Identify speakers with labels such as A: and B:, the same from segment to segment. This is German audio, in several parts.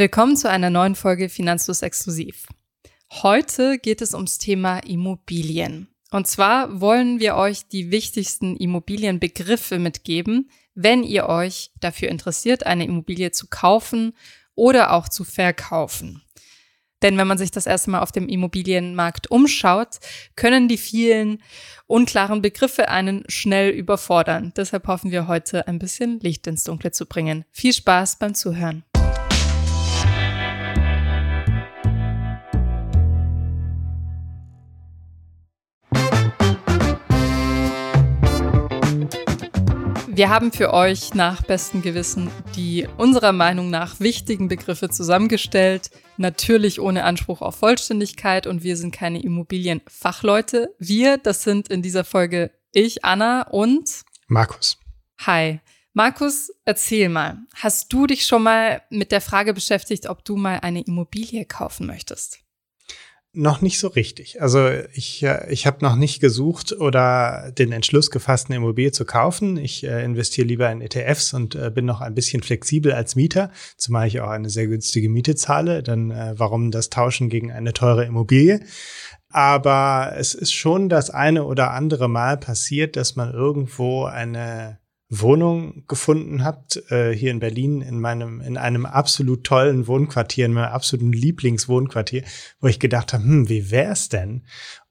A: Willkommen zu einer neuen Folge Finanzlos Exklusiv. Heute geht es ums Thema Immobilien. Und zwar wollen wir euch die wichtigsten Immobilienbegriffe mitgeben, wenn ihr euch dafür interessiert, eine Immobilie zu kaufen oder auch zu verkaufen. Denn wenn man sich das erste Mal auf dem Immobilienmarkt umschaut, können die vielen unklaren Begriffe einen schnell überfordern. Deshalb hoffen wir heute ein bisschen Licht ins Dunkle zu bringen. Viel Spaß beim Zuhören. Wir haben für euch nach bestem Gewissen die unserer Meinung nach wichtigen Begriffe zusammengestellt. Natürlich ohne Anspruch auf Vollständigkeit und wir sind keine Immobilienfachleute. Wir, das sind in dieser Folge ich, Anna und
B: Markus.
A: Hi. Markus, erzähl mal, hast du dich schon mal mit der Frage beschäftigt, ob du mal eine Immobilie kaufen möchtest?
B: Noch nicht so richtig. Also ich, ich habe noch nicht gesucht oder den Entschluss gefasst, eine Immobilie zu kaufen. Ich äh, investiere lieber in ETFs und äh, bin noch ein bisschen flexibel als Mieter, zumal ich auch eine sehr günstige Miete zahle. Dann äh, warum das tauschen gegen eine teure Immobilie? Aber es ist schon das eine oder andere Mal passiert, dass man irgendwo eine Wohnung gefunden habt, äh, hier in Berlin, in meinem, in einem absolut tollen Wohnquartier, in meinem absoluten Lieblingswohnquartier, wo ich gedacht habe, hm, wie wär's denn?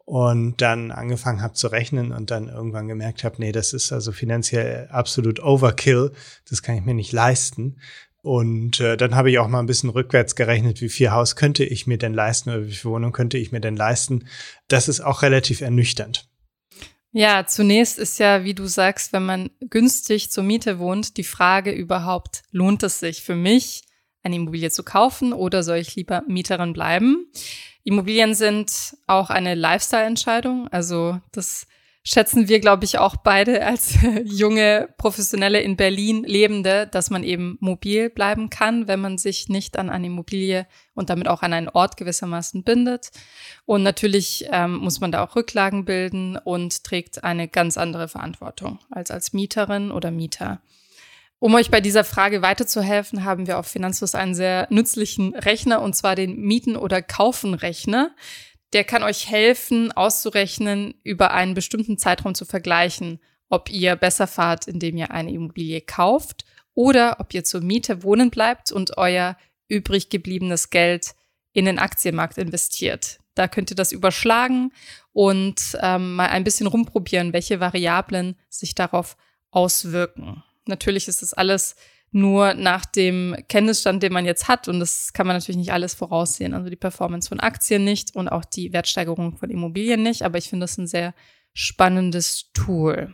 B: Und dann angefangen habe zu rechnen und dann irgendwann gemerkt habe, nee, das ist also finanziell absolut Overkill, das kann ich mir nicht leisten. Und äh, dann habe ich auch mal ein bisschen rückwärts gerechnet, wie viel Haus könnte ich mir denn leisten oder wie viel Wohnung könnte ich mir denn leisten. Das ist auch relativ ernüchternd.
A: Ja, zunächst ist ja, wie du sagst, wenn man günstig zur Miete wohnt, die Frage überhaupt, lohnt es sich für mich, eine Immobilie zu kaufen oder soll ich lieber Mieterin bleiben? Immobilien sind auch eine Lifestyle-Entscheidung. Also das schätzen wir, glaube ich, auch beide als junge Professionelle in Berlin Lebende, dass man eben mobil bleiben kann, wenn man sich nicht an eine Immobilie und damit auch an einen Ort gewissermaßen bindet. Und natürlich ähm, muss man da auch Rücklagen bilden und trägt eine ganz andere Verantwortung als als Mieterin oder Mieter. Um euch bei dieser Frage weiterzuhelfen, haben wir auf Finanzfluss einen sehr nützlichen Rechner, und zwar den Mieten- oder Kaufen-Rechner. Der kann euch helfen, auszurechnen, über einen bestimmten Zeitraum zu vergleichen, ob ihr besser fahrt, indem ihr eine Immobilie kauft oder ob ihr zur Miete wohnen bleibt und euer übrig gebliebenes Geld in den Aktienmarkt investiert. Da könnt ihr das überschlagen und ähm, mal ein bisschen rumprobieren, welche Variablen sich darauf auswirken. Natürlich ist das alles nur nach dem Kenntnisstand, den man jetzt hat. Und das kann man natürlich nicht alles voraussehen. Also die Performance von Aktien nicht und auch die Wertsteigerung von Immobilien nicht. Aber ich finde das ein sehr spannendes Tool.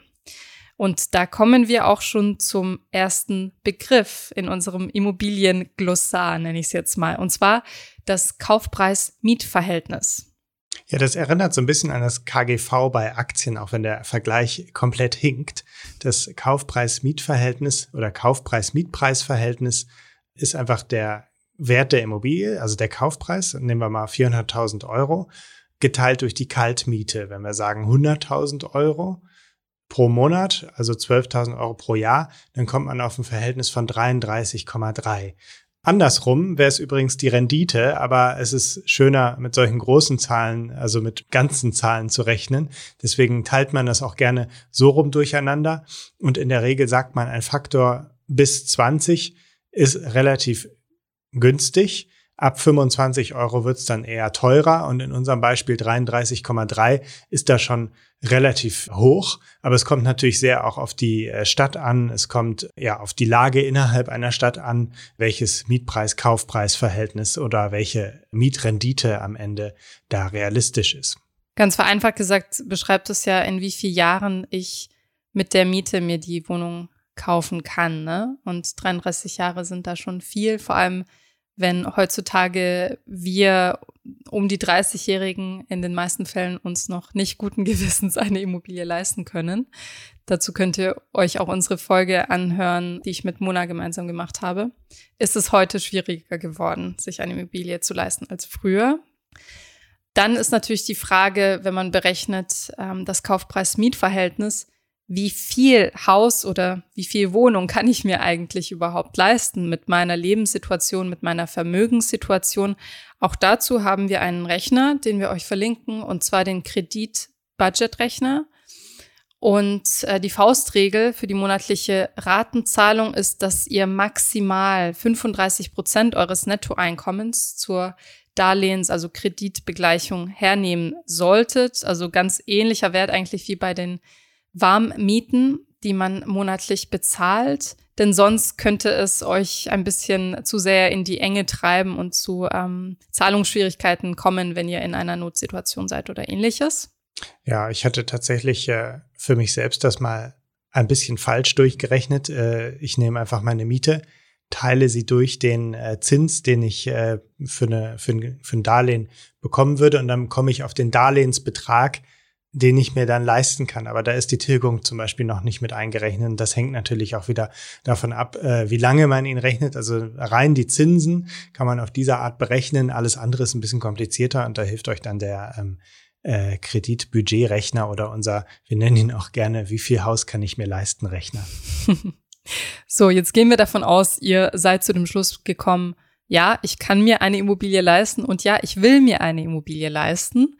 A: Und da kommen wir auch schon zum ersten Begriff in unserem Immobilienglossar, nenne ich es jetzt mal. Und zwar das Kaufpreis-Mietverhältnis.
B: Ja, das erinnert so ein bisschen an das KGV bei Aktien, auch wenn der Vergleich komplett hinkt. Das Kaufpreis-Mietverhältnis oder Kaufpreis-Mietpreisverhältnis ist einfach der Wert der Immobilie, also der Kaufpreis, nehmen wir mal 400.000 Euro, geteilt durch die Kaltmiete. Wenn wir sagen 100.000 Euro pro Monat, also 12.000 Euro pro Jahr, dann kommt man auf ein Verhältnis von 33,3. Andersrum wäre es übrigens die Rendite, aber es ist schöner, mit solchen großen Zahlen, also mit ganzen Zahlen zu rechnen. Deswegen teilt man das auch gerne so rum durcheinander. Und in der Regel sagt man, ein Faktor bis 20 ist relativ günstig. Ab 25 Euro wird es dann eher teurer und in unserem Beispiel 33,3 ist da schon relativ hoch. Aber es kommt natürlich sehr auch auf die äh, Stadt an. Es kommt ja auf die Lage innerhalb einer Stadt an, welches Mietpreis-Kaufpreis-Verhältnis oder welche Mietrendite am Ende da realistisch ist.
A: Ganz vereinfacht gesagt beschreibt es ja, in wie vielen Jahren ich mit der Miete mir die Wohnung kaufen kann. Ne? Und 33 Jahre sind da schon viel, vor allem wenn heutzutage wir um die 30-Jährigen in den meisten Fällen uns noch nicht guten Gewissens eine Immobilie leisten können. Dazu könnt ihr euch auch unsere Folge anhören, die ich mit Mona gemeinsam gemacht habe. Ist es heute schwieriger geworden, sich eine Immobilie zu leisten als früher? Dann ist natürlich die Frage, wenn man berechnet, ähm, das Kaufpreis-Mietverhältnis, wie viel Haus oder wie viel Wohnung kann ich mir eigentlich überhaupt leisten mit meiner Lebenssituation, mit meiner Vermögenssituation. Auch dazu haben wir einen Rechner, den wir euch verlinken, und zwar den Kredit-Budget-Rechner. Und äh, die Faustregel für die monatliche Ratenzahlung ist, dass ihr maximal 35 Prozent eures Nettoeinkommens zur Darlehens-, also Kreditbegleichung hernehmen solltet. Also ganz ähnlicher Wert eigentlich wie bei den Warmmieten, die man monatlich bezahlt. Denn sonst könnte es euch ein bisschen zu sehr in die Enge treiben und zu ähm, Zahlungsschwierigkeiten kommen, wenn ihr in einer Notsituation seid oder ähnliches.
B: Ja, ich hatte tatsächlich äh, für mich selbst das mal ein bisschen falsch durchgerechnet. Äh, ich nehme einfach meine Miete, teile sie durch den äh, Zins, den ich äh, für, eine, für, ein, für ein Darlehen bekommen würde und dann komme ich auf den Darlehensbetrag, den ich mir dann leisten kann. Aber da ist die Tilgung zum Beispiel noch nicht mit eingerechnet. Das hängt natürlich auch wieder davon ab, äh, wie lange man ihn rechnet. Also rein die Zinsen kann man auf diese Art berechnen. Alles andere ist ein bisschen komplizierter und da hilft euch dann der ähm, äh, Kreditbudgetrechner oder unser, wir nennen ihn auch gerne, wie viel Haus kann ich mir leisten, Rechner.
A: so, jetzt gehen wir davon aus, ihr seid zu dem Schluss gekommen, ja, ich kann mir eine Immobilie leisten und ja, ich will mir eine Immobilie leisten.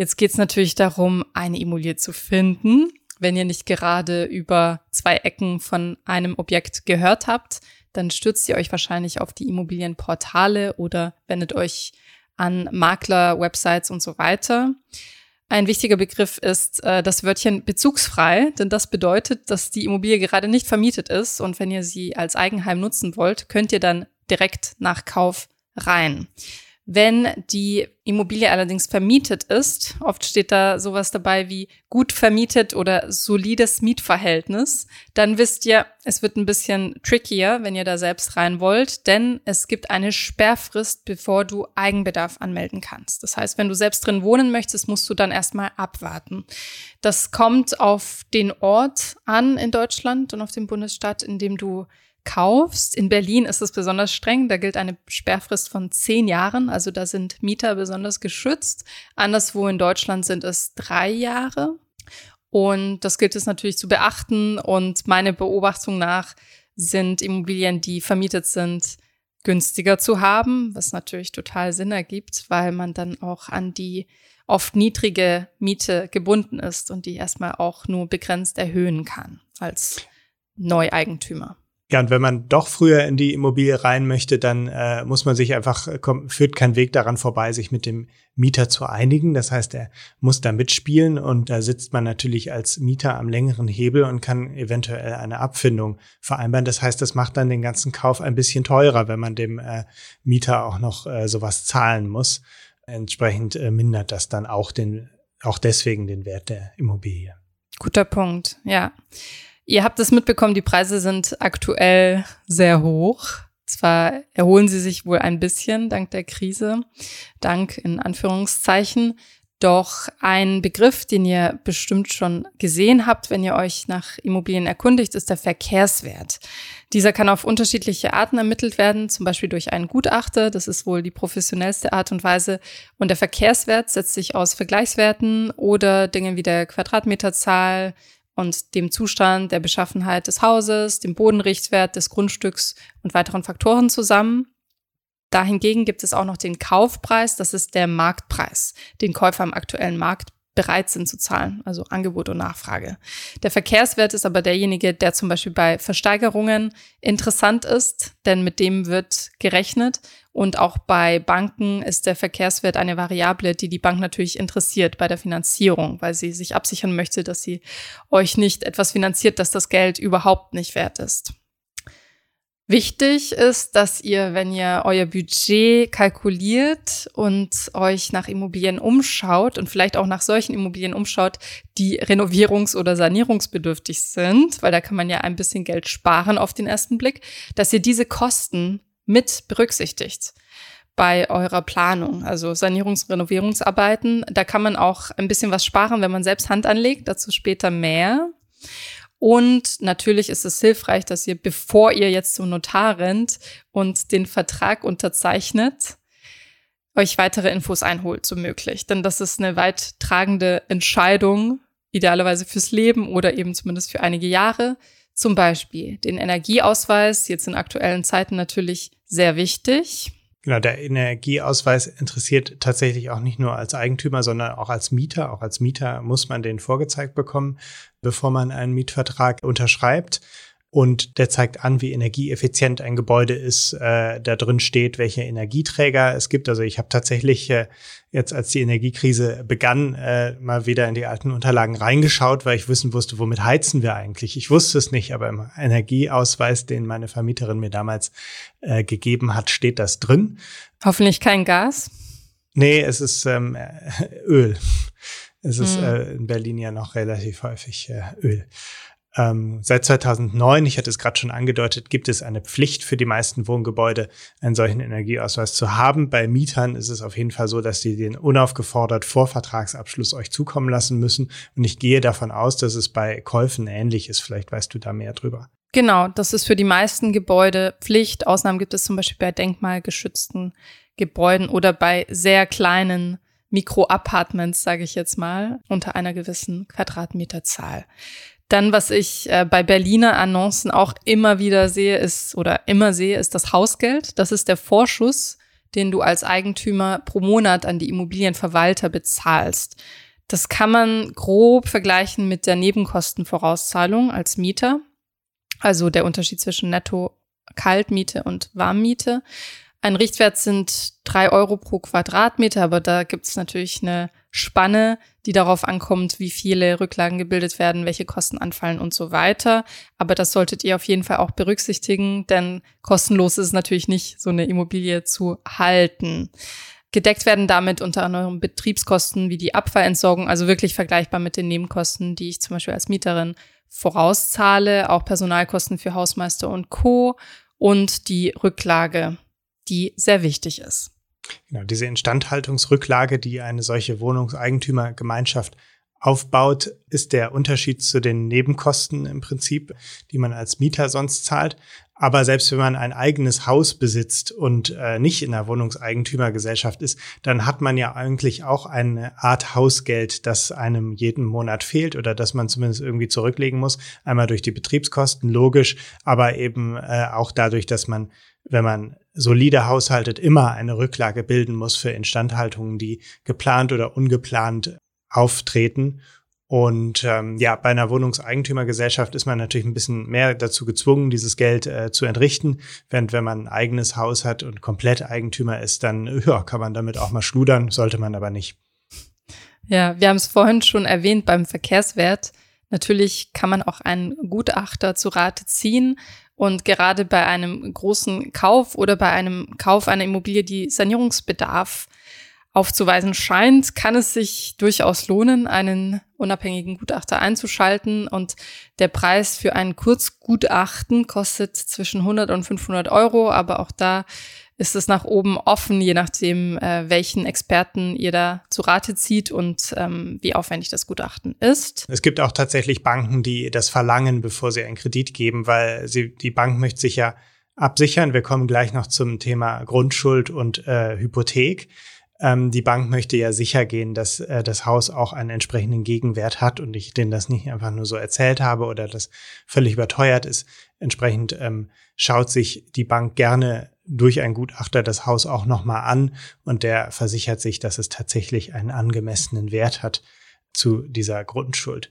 A: Jetzt geht es natürlich darum, eine Immobilie zu finden. Wenn ihr nicht gerade über zwei Ecken von einem Objekt gehört habt, dann stürzt ihr euch wahrscheinlich auf die Immobilienportale oder wendet euch an Makler, Websites und so weiter. Ein wichtiger Begriff ist äh, das Wörtchen bezugsfrei, denn das bedeutet, dass die Immobilie gerade nicht vermietet ist und wenn ihr sie als Eigenheim nutzen wollt, könnt ihr dann direkt nach Kauf rein. Wenn die Immobilie allerdings vermietet ist, oft steht da sowas dabei wie gut vermietet oder solides Mietverhältnis, dann wisst ihr, es wird ein bisschen trickier, wenn ihr da selbst rein wollt, denn es gibt eine Sperrfrist, bevor du Eigenbedarf anmelden kannst. Das heißt, wenn du selbst drin wohnen möchtest, musst du dann erstmal abwarten. Das kommt auf den Ort an in Deutschland und auf den Bundesstaat, in dem du kaufst. In Berlin ist es besonders streng. Da gilt eine Sperrfrist von zehn Jahren. Also da sind Mieter besonders geschützt. Anderswo in Deutschland sind es drei Jahre. Und das gilt es natürlich zu beachten. Und meine Beobachtung nach sind Immobilien, die vermietet sind, günstiger zu haben, was natürlich total Sinn ergibt, weil man dann auch an die oft niedrige Miete gebunden ist und die erstmal auch nur begrenzt erhöhen kann als Neueigentümer.
B: Ja, und wenn man doch früher in die Immobilie rein möchte, dann äh, muss man sich einfach, äh, kommt, führt kein Weg daran vorbei, sich mit dem Mieter zu einigen. Das heißt, er muss da mitspielen und da sitzt man natürlich als Mieter am längeren Hebel und kann eventuell eine Abfindung vereinbaren. Das heißt, das macht dann den ganzen Kauf ein bisschen teurer, wenn man dem äh, Mieter auch noch äh, sowas zahlen muss. Entsprechend äh, mindert das dann auch den, auch deswegen den Wert der Immobilie.
A: Guter Punkt, ja. Ihr habt es mitbekommen, die Preise sind aktuell sehr hoch. Zwar erholen sie sich wohl ein bisschen dank der Krise, dank in Anführungszeichen. Doch ein Begriff, den ihr bestimmt schon gesehen habt, wenn ihr euch nach Immobilien erkundigt, ist der Verkehrswert. Dieser kann auf unterschiedliche Arten ermittelt werden, zum Beispiel durch einen Gutachter. Das ist wohl die professionellste Art und Weise. Und der Verkehrswert setzt sich aus Vergleichswerten oder Dingen wie der Quadratmeterzahl, und dem Zustand der Beschaffenheit des Hauses, dem Bodenrichtwert des Grundstücks und weiteren Faktoren zusammen. Dahingegen gibt es auch noch den Kaufpreis, das ist der Marktpreis, den Käufer am aktuellen Markt bereit sind zu zahlen, also Angebot und Nachfrage. Der Verkehrswert ist aber derjenige, der zum Beispiel bei Versteigerungen interessant ist, denn mit dem wird gerechnet. Und auch bei Banken ist der Verkehrswert eine Variable, die die Bank natürlich interessiert bei der Finanzierung, weil sie sich absichern möchte, dass sie euch nicht etwas finanziert, das das Geld überhaupt nicht wert ist. Wichtig ist, dass ihr, wenn ihr euer Budget kalkuliert und euch nach Immobilien umschaut und vielleicht auch nach solchen Immobilien umschaut, die renovierungs- oder sanierungsbedürftig sind, weil da kann man ja ein bisschen Geld sparen auf den ersten Blick, dass ihr diese Kosten mit berücksichtigt bei eurer Planung. Also Sanierungs- Renovierungsarbeiten, da kann man auch ein bisschen was sparen, wenn man selbst Hand anlegt, dazu später mehr. Und natürlich ist es hilfreich, dass ihr, bevor ihr jetzt zum Notar rennt und den Vertrag unterzeichnet, euch weitere Infos einholt, so möglich. Denn das ist eine weit tragende Entscheidung, idealerweise fürs Leben oder eben zumindest für einige Jahre. Zum Beispiel den Energieausweis, jetzt in aktuellen Zeiten natürlich sehr wichtig.
B: Genau, der Energieausweis interessiert tatsächlich auch nicht nur als Eigentümer, sondern auch als Mieter. Auch als Mieter muss man den vorgezeigt bekommen, bevor man einen Mietvertrag unterschreibt und der zeigt an, wie energieeffizient ein Gebäude ist. Äh, da drin steht, welche Energieträger es gibt. Also ich habe tatsächlich äh, jetzt, als die Energiekrise begann, äh, mal wieder in die alten Unterlagen reingeschaut, weil ich wissen wusste, womit heizen wir eigentlich. Ich wusste es nicht, aber im Energieausweis, den meine Vermieterin mir damals äh, gegeben hat, steht das drin.
A: Hoffentlich kein Gas.
B: Nee, es ist ähm, Öl. Es ist hm. äh, in Berlin ja noch relativ häufig äh, Öl. Ähm, seit 2009, ich hatte es gerade schon angedeutet, gibt es eine Pflicht für die meisten Wohngebäude, einen solchen Energieausweis zu haben. Bei Mietern ist es auf jeden Fall so, dass sie den unaufgefordert vor Vertragsabschluss euch zukommen lassen müssen. Und ich gehe davon aus, dass es bei Käufen ähnlich ist. Vielleicht weißt du da mehr drüber.
A: Genau, das ist für die meisten Gebäude Pflicht. Ausnahmen gibt es zum Beispiel bei denkmalgeschützten Gebäuden oder bei sehr kleinen Mikro-Apartments, sage ich jetzt mal, unter einer gewissen Quadratmeterzahl. Dann, was ich äh, bei Berliner Annoncen auch immer wieder sehe, ist oder immer sehe, ist das Hausgeld. Das ist der Vorschuss, den du als Eigentümer pro Monat an die Immobilienverwalter bezahlst. Das kann man grob vergleichen mit der Nebenkostenvorauszahlung als Mieter. Also der Unterschied zwischen Netto-Kaltmiete und Warmmiete. Ein Richtwert sind drei Euro pro Quadratmeter, aber da gibt es natürlich eine Spanne, die darauf ankommt, wie viele Rücklagen gebildet werden, welche Kosten anfallen und so weiter. Aber das solltet ihr auf jeden Fall auch berücksichtigen, denn kostenlos ist es natürlich nicht, so eine Immobilie zu halten. Gedeckt werden damit unter anderem Betriebskosten wie die Abfallentsorgung, also wirklich vergleichbar mit den Nebenkosten, die ich zum Beispiel als Mieterin vorauszahle, auch Personalkosten für Hausmeister und Co. und die Rücklage, die sehr wichtig ist.
B: Genau, diese Instandhaltungsrücklage, die eine solche Wohnungseigentümergemeinschaft aufbaut, ist der Unterschied zu den Nebenkosten im Prinzip, die man als Mieter sonst zahlt. Aber selbst wenn man ein eigenes Haus besitzt und äh, nicht in einer Wohnungseigentümergesellschaft ist, dann hat man ja eigentlich auch eine Art Hausgeld, das einem jeden Monat fehlt oder das man zumindest irgendwie zurücklegen muss. Einmal durch die Betriebskosten, logisch, aber eben äh, auch dadurch, dass man, wenn man solide haushaltet, immer eine Rücklage bilden muss für Instandhaltungen, die geplant oder ungeplant auftreten. Und ähm, ja, bei einer Wohnungseigentümergesellschaft ist man natürlich ein bisschen mehr dazu gezwungen, dieses Geld äh, zu entrichten. Während wenn man ein eigenes Haus hat und komplett Eigentümer ist, dann ja, kann man damit auch mal schludern, sollte man aber nicht.
A: Ja, wir haben es vorhin schon erwähnt beim Verkehrswert. Natürlich kann man auch einen Gutachter zu Rate ziehen und gerade bei einem großen Kauf oder bei einem Kauf einer Immobilie, die Sanierungsbedarf aufzuweisen scheint, kann es sich durchaus lohnen, einen unabhängigen Gutachter einzuschalten. Und der Preis für ein Kurzgutachten kostet zwischen 100 und 500 Euro. Aber auch da ist es nach oben offen, je nachdem, äh, welchen Experten ihr da zu Rate zieht und ähm, wie aufwendig das Gutachten ist.
B: Es gibt auch tatsächlich Banken, die das verlangen, bevor sie einen Kredit geben, weil sie, die Bank möchte sich ja absichern. Wir kommen gleich noch zum Thema Grundschuld und äh, Hypothek. Ähm, die Bank möchte ja sicher gehen, dass äh, das Haus auch einen entsprechenden Gegenwert hat und ich denen das nicht einfach nur so erzählt habe oder das völlig überteuert ist. Entsprechend ähm, schaut sich die Bank gerne durch einen Gutachter das Haus auch nochmal an und der versichert sich, dass es tatsächlich einen angemessenen Wert hat zu dieser Grundschuld.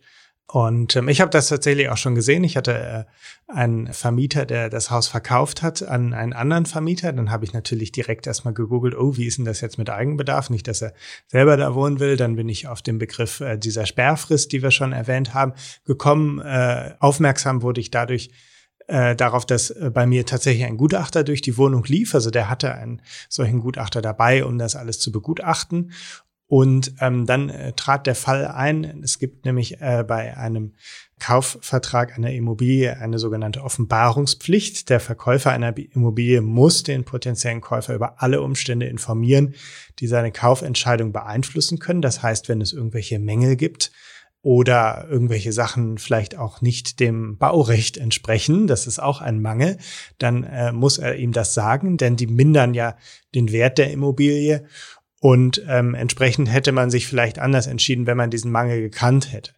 B: Und ähm, ich habe das tatsächlich auch schon gesehen. Ich hatte äh, einen Vermieter, der das Haus verkauft hat an einen anderen Vermieter. Dann habe ich natürlich direkt erstmal gegoogelt, oh, wie ist denn das jetzt mit Eigenbedarf? Nicht, dass er selber da wohnen will. Dann bin ich auf den Begriff äh, dieser Sperrfrist, die wir schon erwähnt haben, gekommen. Äh, aufmerksam wurde ich dadurch äh, darauf, dass äh, bei mir tatsächlich ein Gutachter durch die Wohnung lief. Also der hatte einen solchen Gutachter dabei, um das alles zu begutachten. Und ähm, dann äh, trat der Fall ein. Es gibt nämlich äh, bei einem Kaufvertrag einer Immobilie eine sogenannte Offenbarungspflicht. Der Verkäufer einer Immobilie muss den potenziellen Käufer über alle Umstände informieren, die seine Kaufentscheidung beeinflussen können. Das heißt, wenn es irgendwelche Mängel gibt, oder irgendwelche Sachen vielleicht auch nicht dem Baurecht entsprechen, das ist auch ein Mangel, dann äh, muss er ihm das sagen, denn die mindern ja den Wert der Immobilie und ähm, entsprechend hätte man sich vielleicht anders entschieden, wenn man diesen Mangel gekannt hätte.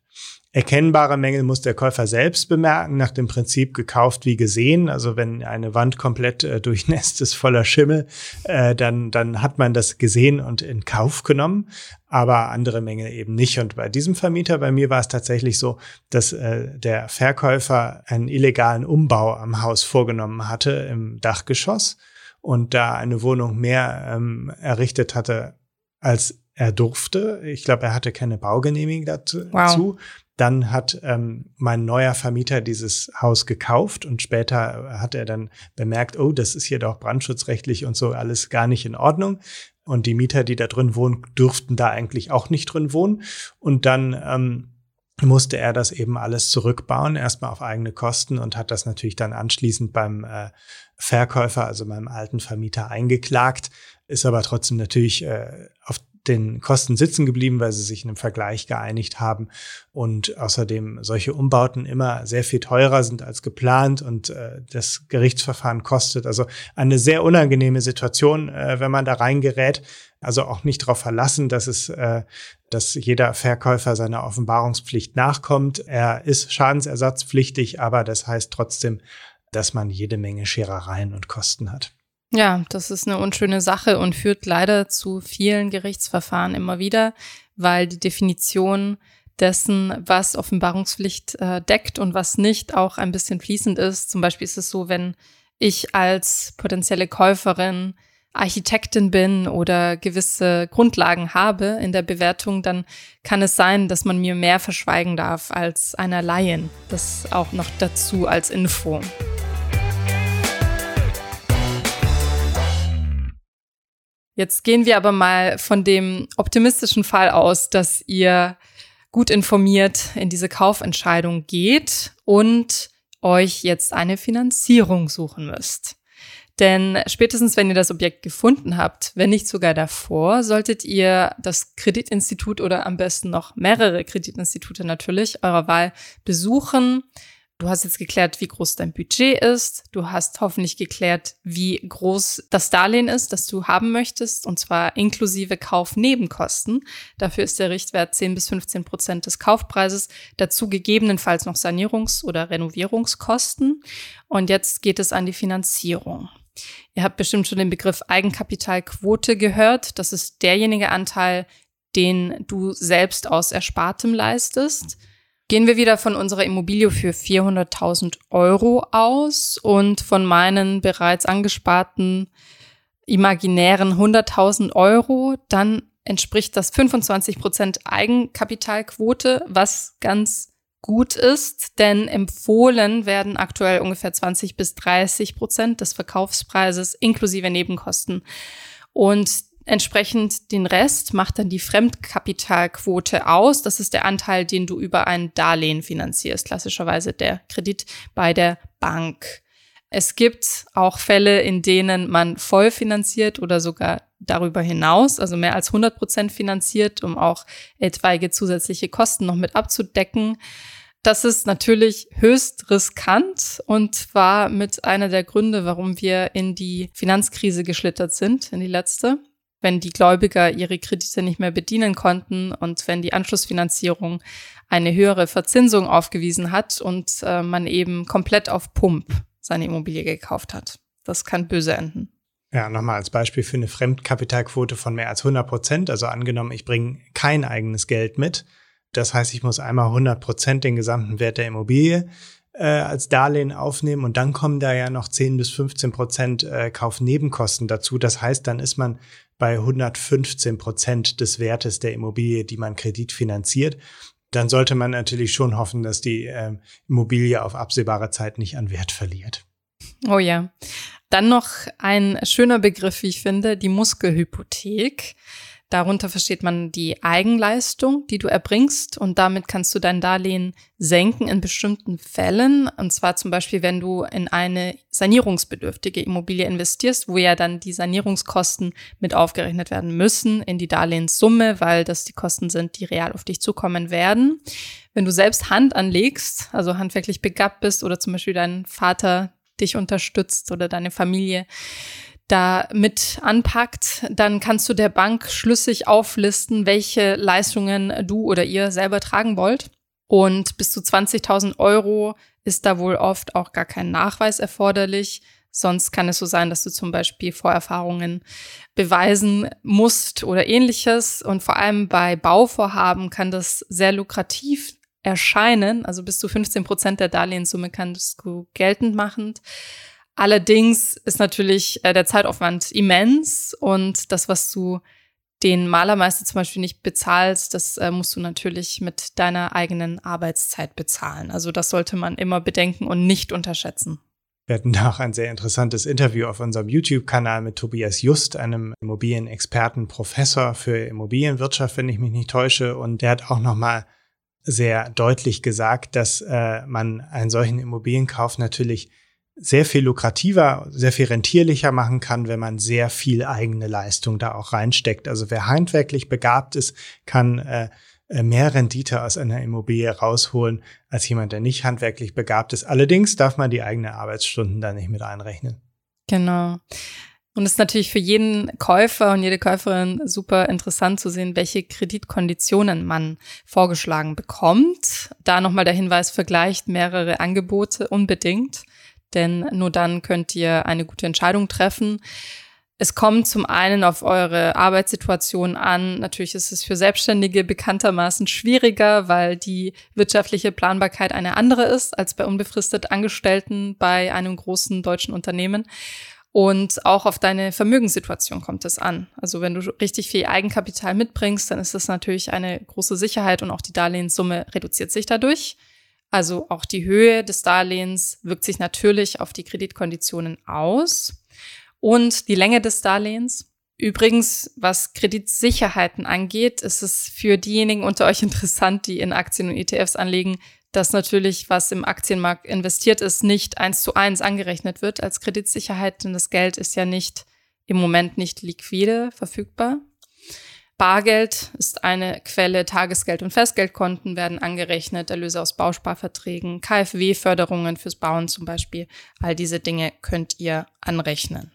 B: Erkennbare Mängel muss der Käufer selbst bemerken, nach dem Prinzip gekauft wie gesehen. Also wenn eine Wand komplett äh, durchnässt ist voller Schimmel, äh, dann, dann hat man das gesehen und in Kauf genommen, aber andere Mängel eben nicht. Und bei diesem Vermieter, bei mir war es tatsächlich so, dass äh, der Verkäufer einen illegalen Umbau am Haus vorgenommen hatte im Dachgeschoss und da eine Wohnung mehr ähm, errichtet hatte, als er durfte. Ich glaube, er hatte keine Baugenehmigung dazu. Wow. Dann hat ähm, mein neuer Vermieter dieses Haus gekauft und später hat er dann bemerkt, oh, das ist hier doch brandschutzrechtlich und so alles gar nicht in Ordnung. Und die Mieter, die da drin wohnen, dürften da eigentlich auch nicht drin wohnen. Und dann ähm, musste er das eben alles zurückbauen, erstmal auf eigene Kosten und hat das natürlich dann anschließend beim äh, Verkäufer, also meinem alten Vermieter, eingeklagt, ist aber trotzdem natürlich äh, auf den Kosten sitzen geblieben, weil sie sich in einem Vergleich geeinigt haben und außerdem solche Umbauten immer sehr viel teurer sind als geplant und äh, das Gerichtsverfahren kostet. Also eine sehr unangenehme Situation, äh, wenn man da reingerät. Also auch nicht darauf verlassen, dass es, äh, dass jeder Verkäufer seiner Offenbarungspflicht nachkommt. Er ist schadensersatzpflichtig, aber das heißt trotzdem, dass man jede Menge Scherereien und Kosten hat.
A: Ja, das ist eine unschöne Sache und führt leider zu vielen Gerichtsverfahren immer wieder, weil die Definition dessen, was Offenbarungspflicht äh, deckt und was nicht, auch ein bisschen fließend ist. Zum Beispiel ist es so, wenn ich als potenzielle Käuferin Architektin bin oder gewisse Grundlagen habe in der Bewertung, dann kann es sein, dass man mir mehr verschweigen darf als einer Laien. Das auch noch dazu als Info. Jetzt gehen wir aber mal von dem optimistischen Fall aus, dass ihr gut informiert in diese Kaufentscheidung geht und euch jetzt eine Finanzierung suchen müsst. Denn spätestens, wenn ihr das Objekt gefunden habt, wenn nicht sogar davor, solltet ihr das Kreditinstitut oder am besten noch mehrere Kreditinstitute natürlich eurer Wahl besuchen Du hast jetzt geklärt, wie groß dein Budget ist. Du hast hoffentlich geklärt, wie groß das Darlehen ist, das du haben möchtest, und zwar inklusive Kaufnebenkosten. Dafür ist der Richtwert 10 bis 15 Prozent des Kaufpreises. Dazu gegebenenfalls noch Sanierungs- oder Renovierungskosten. Und jetzt geht es an die Finanzierung. Ihr habt bestimmt schon den Begriff Eigenkapitalquote gehört. Das ist derjenige Anteil, den du selbst aus Erspartem leistest. Gehen wir wieder von unserer Immobilie für 400.000 Euro aus und von meinen bereits angesparten imaginären 100.000 Euro, dann entspricht das 25 Prozent Eigenkapitalquote, was ganz gut ist, denn empfohlen werden aktuell ungefähr 20 bis 30 Prozent des Verkaufspreises inklusive Nebenkosten. Und Entsprechend den Rest macht dann die Fremdkapitalquote aus. Das ist der Anteil, den du über ein Darlehen finanzierst, klassischerweise der Kredit bei der Bank. Es gibt auch Fälle, in denen man voll finanziert oder sogar darüber hinaus, also mehr als 100 Prozent finanziert, um auch etwaige zusätzliche Kosten noch mit abzudecken. Das ist natürlich höchst riskant und war mit einer der Gründe, warum wir in die Finanzkrise geschlittert sind, in die letzte wenn die Gläubiger ihre Kredite nicht mehr bedienen konnten und wenn die Anschlussfinanzierung eine höhere Verzinsung aufgewiesen hat und äh, man eben komplett auf Pump seine Immobilie gekauft hat. Das kann böse enden.
B: Ja, nochmal als Beispiel für eine Fremdkapitalquote von mehr als 100 Prozent. Also angenommen, ich bringe kein eigenes Geld mit. Das heißt, ich muss einmal 100 Prozent den gesamten Wert der Immobilie äh, als Darlehen aufnehmen und dann kommen da ja noch 10 bis 15 Prozent äh, Kaufnebenkosten dazu. Das heißt, dann ist man bei 115 Prozent des Wertes der Immobilie, die man kreditfinanziert, dann sollte man natürlich schon hoffen, dass die äh, Immobilie auf absehbare Zeit nicht an Wert verliert.
A: Oh ja. Dann noch ein schöner Begriff, wie ich finde, die Muskelhypothek. Darunter versteht man die Eigenleistung, die du erbringst und damit kannst du dein Darlehen senken in bestimmten Fällen. Und zwar zum Beispiel, wenn du in eine sanierungsbedürftige Immobilie investierst, wo ja dann die Sanierungskosten mit aufgerechnet werden müssen in die Darlehenssumme, weil das die Kosten sind, die real auf dich zukommen werden. Wenn du selbst Hand anlegst, also handwerklich begabt bist oder zum Beispiel dein Vater dich unterstützt oder deine Familie, da mit anpackt, dann kannst du der Bank schlüssig auflisten, welche Leistungen du oder ihr selber tragen wollt. Und bis zu 20.000 Euro ist da wohl oft auch gar kein Nachweis erforderlich. Sonst kann es so sein, dass du zum Beispiel Vorerfahrungen beweisen musst oder ähnliches. Und vor allem bei Bauvorhaben kann das sehr lukrativ erscheinen. Also bis zu 15 Prozent der Darlehenssumme kannst du geltend machen. Allerdings ist natürlich äh, der Zeitaufwand immens und das, was du den Malermeister zum Beispiel nicht bezahlst, das äh, musst du natürlich mit deiner eigenen Arbeitszeit bezahlen. Also das sollte man immer bedenken und nicht unterschätzen.
B: Wir hatten auch ein sehr interessantes Interview auf unserem YouTube-Kanal mit Tobias Just, einem Immobilienexperten, Professor für Immobilienwirtschaft, wenn ich mich nicht täusche. Und der hat auch nochmal sehr deutlich gesagt, dass äh, man einen solchen Immobilienkauf natürlich sehr viel lukrativer, sehr viel rentierlicher machen kann, wenn man sehr viel eigene Leistung da auch reinsteckt. Also wer handwerklich begabt ist, kann äh, äh, mehr Rendite aus einer Immobilie rausholen als jemand, der nicht handwerklich begabt ist. Allerdings darf man die eigenen Arbeitsstunden da nicht mit einrechnen.
A: Genau. Und es ist natürlich für jeden Käufer und jede Käuferin super interessant zu sehen, welche Kreditkonditionen man vorgeschlagen bekommt. Da nochmal der Hinweis, vergleicht mehrere Angebote unbedingt, denn nur dann könnt ihr eine gute Entscheidung treffen. Es kommt zum einen auf eure Arbeitssituation an. Natürlich ist es für Selbstständige bekanntermaßen schwieriger, weil die wirtschaftliche Planbarkeit eine andere ist als bei unbefristet Angestellten bei einem großen deutschen Unternehmen. Und auch auf deine Vermögenssituation kommt es an. Also wenn du richtig viel Eigenkapital mitbringst, dann ist das natürlich eine große Sicherheit und auch die Darlehenssumme reduziert sich dadurch. Also auch die Höhe des Darlehens wirkt sich natürlich auf die Kreditkonditionen aus und die Länge des Darlehens. Übrigens, was Kreditsicherheiten angeht, ist es für diejenigen unter euch interessant, die in Aktien und ETFs anlegen, dass natürlich, was im Aktienmarkt investiert ist, nicht eins zu eins angerechnet wird als Kreditsicherheit, denn das Geld ist ja nicht im Moment nicht liquide verfügbar. Bargeld ist eine Quelle, Tagesgeld und Festgeldkonten werden angerechnet, Erlöse aus Bausparverträgen, KfW-Förderungen fürs Bauen zum Beispiel. All diese Dinge könnt ihr anrechnen.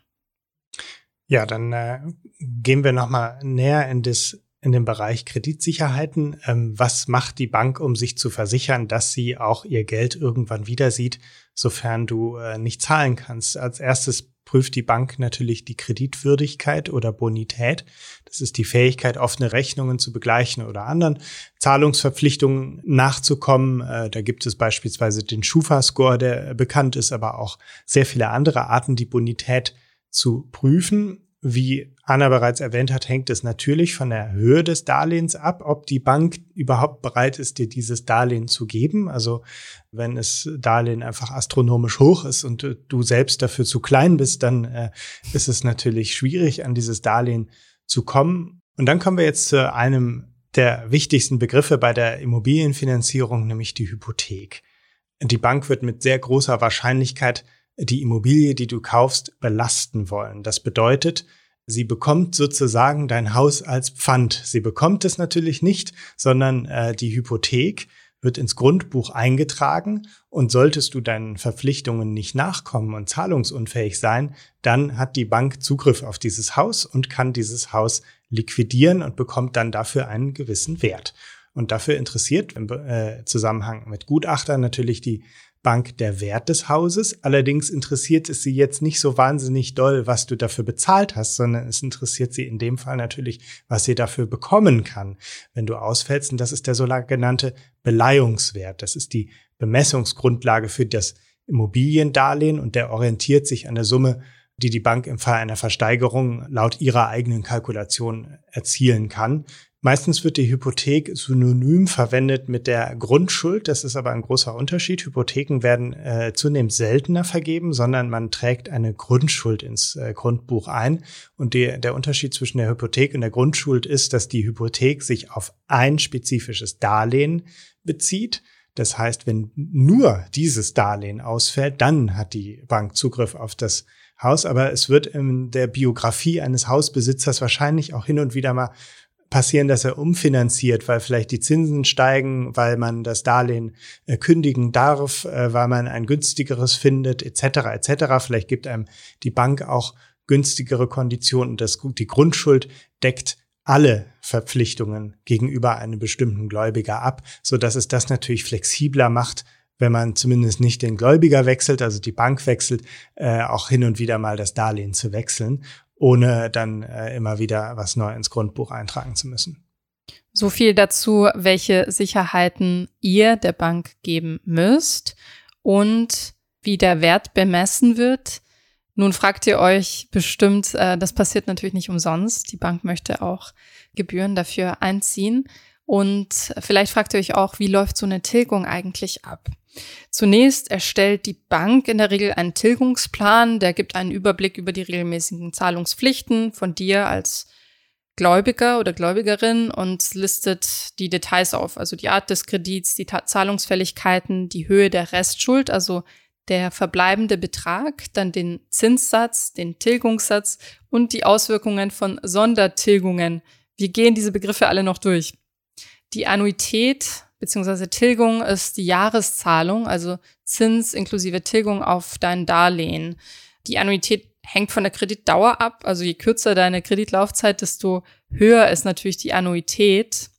B: Ja, dann äh, gehen wir nochmal näher in, das, in den Bereich Kreditsicherheiten. Ähm, was macht die Bank, um sich zu versichern, dass sie auch ihr Geld irgendwann wieder sieht, sofern du äh, nicht zahlen kannst? Als erstes prüft die Bank natürlich die Kreditwürdigkeit oder Bonität. Das ist die Fähigkeit, offene Rechnungen zu begleichen oder anderen Zahlungsverpflichtungen nachzukommen. Äh, da gibt es beispielsweise den Schufa-Score, der bekannt ist, aber auch sehr viele andere Arten, die Bonität zu prüfen. Wie Anna bereits erwähnt hat, hängt es natürlich von der Höhe des Darlehens ab, ob die Bank überhaupt bereit ist, dir dieses Darlehen zu geben. Also wenn das Darlehen einfach astronomisch hoch ist und du selbst dafür zu klein bist, dann äh, ist es natürlich schwierig, an dieses Darlehen zu kommen. Und dann kommen wir jetzt zu einem der wichtigsten Begriffe bei der Immobilienfinanzierung, nämlich die Hypothek. Die Bank wird mit sehr großer Wahrscheinlichkeit die Immobilie, die du kaufst, belasten wollen. Das bedeutet, sie bekommt sozusagen dein Haus als Pfand. Sie bekommt es natürlich nicht, sondern äh, die Hypothek wird ins Grundbuch eingetragen und solltest du deinen Verpflichtungen nicht nachkommen und zahlungsunfähig sein, dann hat die Bank Zugriff auf dieses Haus und kann dieses Haus liquidieren und bekommt dann dafür einen gewissen Wert. Und dafür interessiert im äh, Zusammenhang mit Gutachtern natürlich die Bank der Wert des Hauses. Allerdings interessiert es sie jetzt nicht so wahnsinnig doll, was du dafür bezahlt hast, sondern es interessiert sie in dem Fall natürlich, was sie dafür bekommen kann, wenn du ausfällst. Und das ist der sogenannte Beleihungswert. Das ist die Bemessungsgrundlage für das Immobiliendarlehen und der orientiert sich an der Summe, die die Bank im Fall einer Versteigerung laut ihrer eigenen Kalkulation erzielen kann. Meistens wird die Hypothek synonym verwendet mit der Grundschuld. Das ist aber ein großer Unterschied. Hypotheken werden äh, zunehmend seltener vergeben, sondern man trägt eine Grundschuld ins äh, Grundbuch ein. Und die, der Unterschied zwischen der Hypothek und der Grundschuld ist, dass die Hypothek sich auf ein spezifisches Darlehen bezieht. Das heißt, wenn nur dieses Darlehen ausfällt, dann hat die Bank Zugriff auf das Haus. Aber es wird in der Biografie eines Hausbesitzers wahrscheinlich auch hin und wieder mal passieren, dass er umfinanziert, weil vielleicht die Zinsen steigen, weil man das Darlehen äh, kündigen darf, äh, weil man ein günstigeres findet, etc. etc. Vielleicht gibt einem die Bank auch günstigere Konditionen. Das, die Grundschuld deckt alle Verpflichtungen gegenüber einem bestimmten Gläubiger ab, so dass es das natürlich flexibler macht, wenn man zumindest nicht den Gläubiger wechselt, also die Bank wechselt, äh, auch hin und wieder mal das Darlehen zu wechseln, ohne dann äh, immer wieder was neu ins Grundbuch eintragen zu müssen.
A: So viel dazu, welche Sicherheiten ihr der Bank geben müsst und wie der Wert bemessen wird. Nun fragt ihr euch bestimmt, äh, das passiert natürlich nicht umsonst. Die Bank möchte auch Gebühren dafür einziehen. Und vielleicht fragt ihr euch auch, wie läuft so eine Tilgung eigentlich ab? Zunächst erstellt die Bank in der Regel einen Tilgungsplan, der gibt einen Überblick über die regelmäßigen Zahlungspflichten von dir als Gläubiger oder Gläubigerin und listet die Details auf, also die Art des Kredits, die Zahlungsfälligkeiten, die Höhe der Restschuld, also der verbleibende Betrag, dann den Zinssatz, den Tilgungssatz und die Auswirkungen von Sondertilgungen. Wir gehen diese Begriffe alle noch durch. Die Annuität bzw. Tilgung ist die Jahreszahlung, also Zins inklusive Tilgung auf dein Darlehen. Die Annuität hängt von der Kreditdauer ab. Also je kürzer deine Kreditlaufzeit, desto höher ist natürlich die Annuität.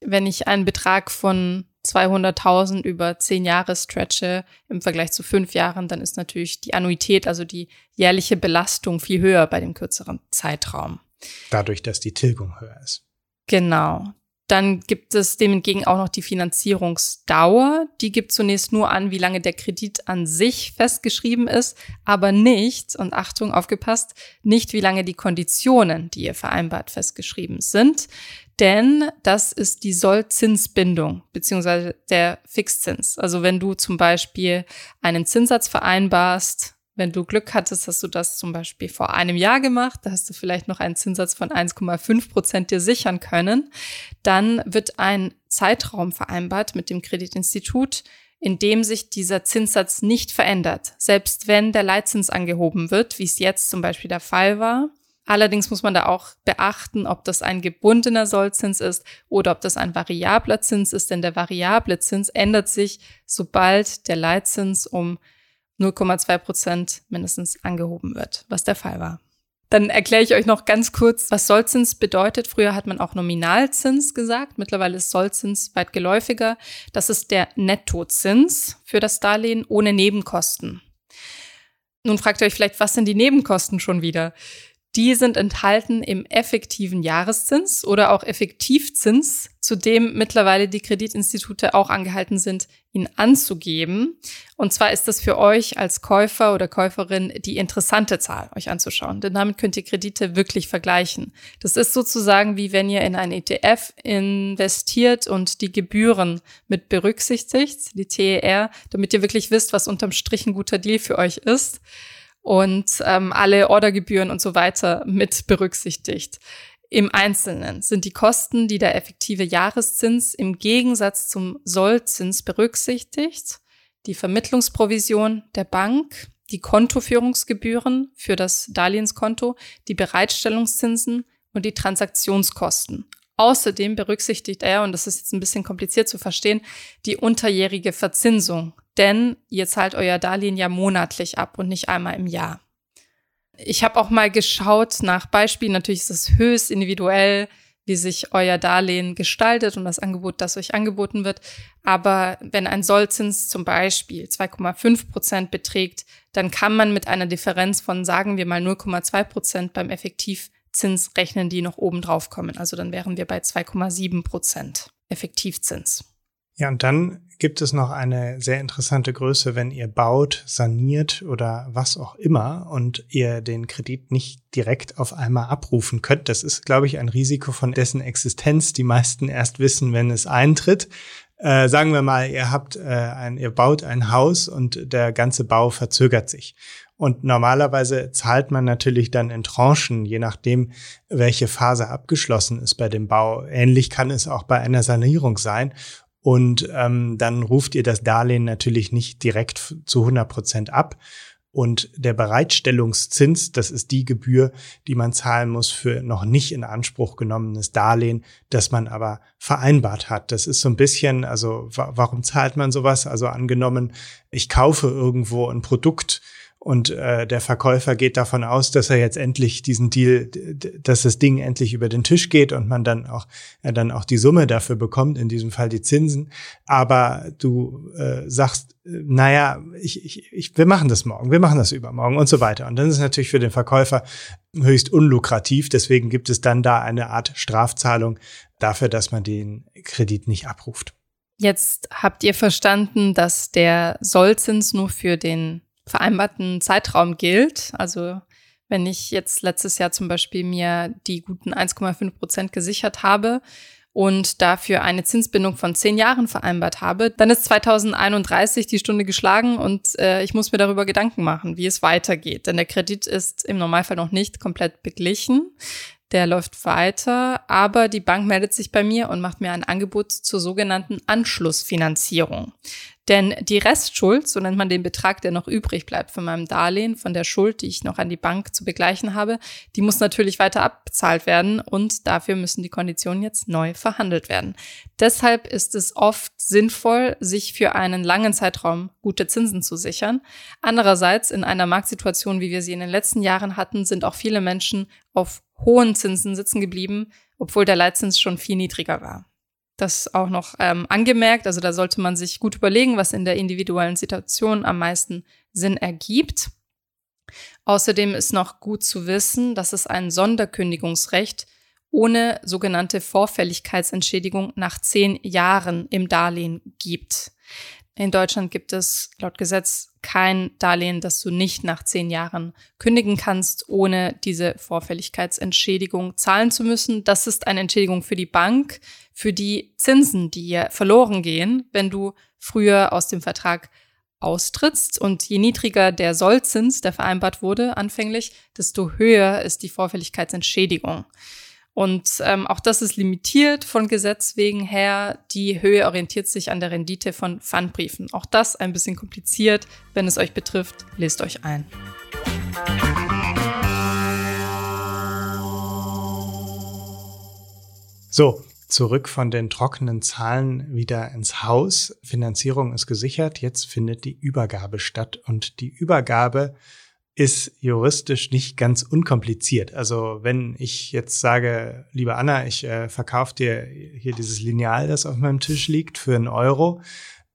A: Wenn ich einen Betrag von 200.000 über zehn Jahre stretche im Vergleich zu fünf Jahren, dann ist natürlich die Annuität, also die jährliche Belastung viel höher bei dem kürzeren Zeitraum.
B: Dadurch, dass die Tilgung höher ist.
A: Genau. Dann gibt es dem entgegen auch noch die Finanzierungsdauer. Die gibt zunächst nur an, wie lange der Kredit an sich festgeschrieben ist, aber nicht, und Achtung, aufgepasst, nicht wie lange die Konditionen, die ihr vereinbart, festgeschrieben sind. Denn das ist die Sollzinsbindung beziehungsweise der Fixzins. Also wenn du zum Beispiel einen Zinssatz vereinbarst, wenn du Glück hattest, hast du das zum Beispiel vor einem Jahr gemacht, da hast du vielleicht noch einen Zinssatz von 1,5 Prozent dir sichern können, dann wird ein Zeitraum vereinbart mit dem Kreditinstitut, in dem sich dieser Zinssatz nicht verändert, selbst wenn der Leitzins angehoben wird, wie es jetzt zum Beispiel der Fall war. Allerdings muss man da auch beachten, ob das ein gebundener Sollzins ist oder ob das ein variabler Zins ist, denn der variable Zins ändert sich, sobald der Leitzins um 0,2 Prozent mindestens angehoben wird, was der Fall war. Dann erkläre ich euch noch ganz kurz, was Sollzins bedeutet. Früher hat man auch Nominalzins gesagt. Mittlerweile ist Sollzins weit geläufiger. Das ist der Nettozins für das Darlehen ohne Nebenkosten. Nun fragt ihr euch vielleicht, was sind die Nebenkosten schon wieder? Die sind enthalten im effektiven Jahreszins oder auch Effektivzins, zu dem mittlerweile die Kreditinstitute auch angehalten sind, ihn anzugeben. Und zwar ist das für euch als Käufer oder Käuferin die interessante Zahl, euch anzuschauen. Denn damit könnt ihr Kredite wirklich vergleichen. Das ist sozusagen wie wenn ihr in ein ETF investiert und die Gebühren mit berücksichtigt, die TER, damit ihr wirklich wisst, was unterm Strich ein guter Deal für euch ist und ähm, alle Ordergebühren und so weiter mit berücksichtigt. Im Einzelnen sind die Kosten, die der effektive Jahreszins im Gegensatz zum Sollzins berücksichtigt, die Vermittlungsprovision der Bank, die Kontoführungsgebühren für das Darlehenskonto, die Bereitstellungszinsen und die Transaktionskosten. Außerdem berücksichtigt er, und das ist jetzt ein bisschen kompliziert zu verstehen, die unterjährige Verzinsung denn ihr zahlt euer Darlehen ja monatlich ab und nicht einmal im Jahr. Ich habe auch mal geschaut nach Beispielen. Natürlich ist es höchst individuell, wie sich euer Darlehen gestaltet und das Angebot, das euch angeboten wird. Aber wenn ein Sollzins zum Beispiel 2,5 Prozent beträgt, dann kann man mit einer Differenz von, sagen wir mal, 0,2 Prozent beim Effektivzins rechnen, die noch oben drauf kommen. Also dann wären wir bei 2,7 Prozent Effektivzins.
B: Ja, und dann gibt es noch eine sehr interessante Größe, wenn ihr baut, saniert oder was auch immer und ihr den Kredit nicht direkt auf einmal abrufen könnt. Das ist, glaube ich, ein Risiko von dessen Existenz die meisten erst wissen, wenn es eintritt. Äh, sagen wir mal, ihr habt äh, ein, ihr baut ein Haus und der ganze Bau verzögert sich. Und normalerweise zahlt man natürlich dann in Tranchen, je nachdem, welche Phase abgeschlossen ist bei dem Bau. Ähnlich kann es auch bei einer Sanierung sein. Und ähm, dann ruft ihr das Darlehen natürlich nicht direkt zu 100 Prozent ab. Und der Bereitstellungszins, das ist die Gebühr, die man zahlen muss für noch nicht in Anspruch genommenes Darlehen, das man aber vereinbart hat. Das ist so ein bisschen, also warum zahlt man sowas? Also angenommen, ich kaufe irgendwo ein Produkt und äh, der Verkäufer geht davon aus, dass er jetzt endlich diesen Deal, dass das Ding endlich über den Tisch geht und man dann auch er dann auch die Summe dafür bekommt, in diesem Fall die Zinsen. Aber du äh, sagst, naja, ich, ich, ich, wir machen das morgen, wir machen das übermorgen und so weiter. Und dann ist es natürlich für den Verkäufer höchst unlukrativ. Deswegen gibt es dann da eine Art Strafzahlung dafür, dass man den Kredit nicht abruft.
A: Jetzt habt ihr verstanden, dass der Sollzins nur für den vereinbarten Zeitraum gilt. Also wenn ich jetzt letztes Jahr zum Beispiel mir die guten 1,5 Prozent gesichert habe und dafür eine Zinsbindung von zehn Jahren vereinbart habe, dann ist 2031 die Stunde geschlagen und äh, ich muss mir darüber Gedanken machen, wie es weitergeht. Denn der Kredit ist im Normalfall noch nicht komplett beglichen. Der läuft weiter, aber die Bank meldet sich bei mir und macht mir ein Angebot zur sogenannten Anschlussfinanzierung. Denn die Restschuld, so nennt man den Betrag, der noch übrig bleibt von meinem Darlehen, von der Schuld, die ich noch an die Bank zu begleichen habe, die muss natürlich weiter abbezahlt werden und dafür müssen die Konditionen jetzt neu verhandelt werden. Deshalb ist es oft sinnvoll, sich für einen langen Zeitraum gute Zinsen zu sichern. Andererseits, in einer Marktsituation, wie wir sie in den letzten Jahren hatten, sind auch viele Menschen auf hohen Zinsen sitzen geblieben, obwohl der Leitzins schon viel niedriger war. Das auch noch ähm, angemerkt. Also da sollte man sich gut überlegen, was in der individuellen Situation am meisten Sinn ergibt. Außerdem ist noch gut zu wissen, dass es ein Sonderkündigungsrecht ohne sogenannte Vorfälligkeitsentschädigung nach zehn Jahren im Darlehen gibt. In Deutschland gibt es laut Gesetz kein Darlehen, das du nicht nach zehn Jahren kündigen kannst, ohne diese Vorfälligkeitsentschädigung zahlen zu müssen. Das ist eine Entschädigung für die Bank, für die Zinsen, die verloren gehen, wenn du früher aus dem Vertrag austrittst. Und je niedriger der Sollzins, der vereinbart wurde anfänglich, desto höher ist die Vorfälligkeitsentschädigung. Und ähm, auch das ist limitiert von Gesetz wegen her. Die Höhe orientiert sich an der Rendite von Pfandbriefen. Auch das ein bisschen kompliziert. Wenn es euch betrifft, lest euch ein.
B: So, zurück von den trockenen Zahlen wieder ins Haus. Finanzierung ist gesichert. Jetzt findet die Übergabe statt. Und die Übergabe ist juristisch nicht ganz unkompliziert. Also wenn ich jetzt sage, liebe Anna, ich äh, verkaufe dir hier dieses Lineal, das auf meinem Tisch liegt, für einen Euro,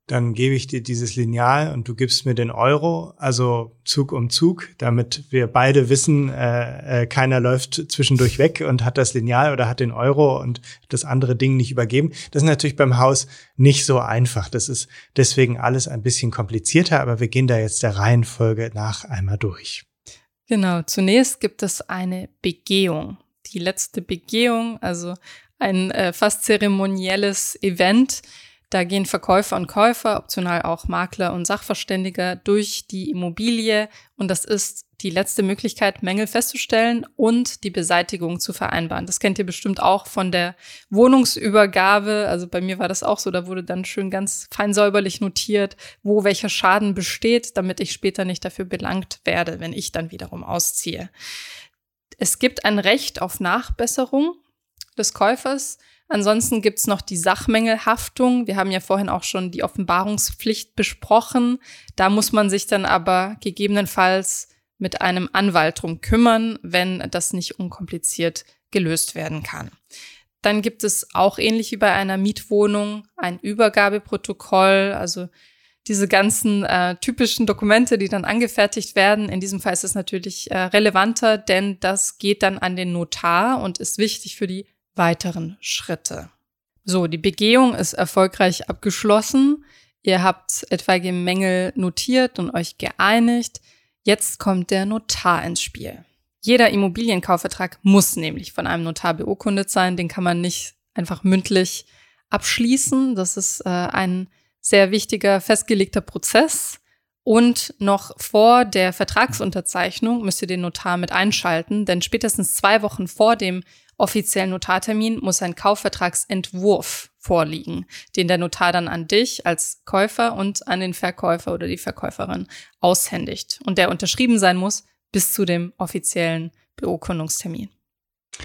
B: dann gebe ich dir dieses Lineal und du gibst mir den Euro, also Zug um Zug, damit wir beide wissen, äh, äh, keiner läuft zwischendurch weg und hat das Lineal oder hat den Euro und das andere Ding nicht übergeben. Das ist natürlich beim Haus nicht so einfach. Das ist deswegen alles ein bisschen komplizierter, aber wir gehen da jetzt der Reihenfolge nach einmal durch.
A: Genau, zunächst gibt es eine Begehung. Die letzte Begehung, also ein äh, fast zeremonielles Event, da gehen Verkäufer und Käufer, optional auch Makler und Sachverständiger durch die Immobilie und das ist die letzte Möglichkeit, Mängel festzustellen und die Beseitigung zu vereinbaren. Das kennt ihr bestimmt auch von der Wohnungsübergabe. Also bei mir war das auch so, da wurde dann schön ganz fein säuberlich notiert, wo welcher Schaden besteht, damit ich später nicht dafür belangt werde, wenn ich dann wiederum ausziehe. Es gibt ein Recht auf Nachbesserung des Käufers Ansonsten gibt's noch die Sachmängelhaftung. Wir haben ja vorhin auch schon die Offenbarungspflicht besprochen. Da muss man sich dann aber gegebenenfalls mit einem Anwalt drum kümmern, wenn das nicht unkompliziert gelöst werden kann. Dann gibt es auch ähnlich wie bei einer Mietwohnung ein Übergabeprotokoll, also diese ganzen äh, typischen Dokumente, die dann angefertigt werden. In diesem Fall ist es natürlich äh, relevanter, denn das geht dann an den Notar und ist wichtig für die weiteren Schritte. So, die Begehung ist erfolgreich abgeschlossen. Ihr habt etwaige Mängel notiert und euch geeinigt. Jetzt kommt der Notar ins Spiel. Jeder Immobilienkaufvertrag muss nämlich von einem Notar beurkundet sein. Den kann man nicht einfach mündlich abschließen. Das ist äh, ein sehr wichtiger, festgelegter Prozess. Und noch vor der Vertragsunterzeichnung müsst ihr den Notar mit einschalten, denn spätestens zwei Wochen vor dem offiziellen Notartermin muss ein Kaufvertragsentwurf vorliegen, den der Notar dann an dich als Käufer und an den Verkäufer oder die Verkäuferin aushändigt und der unterschrieben sein muss bis zu dem offiziellen Beurkundungstermin.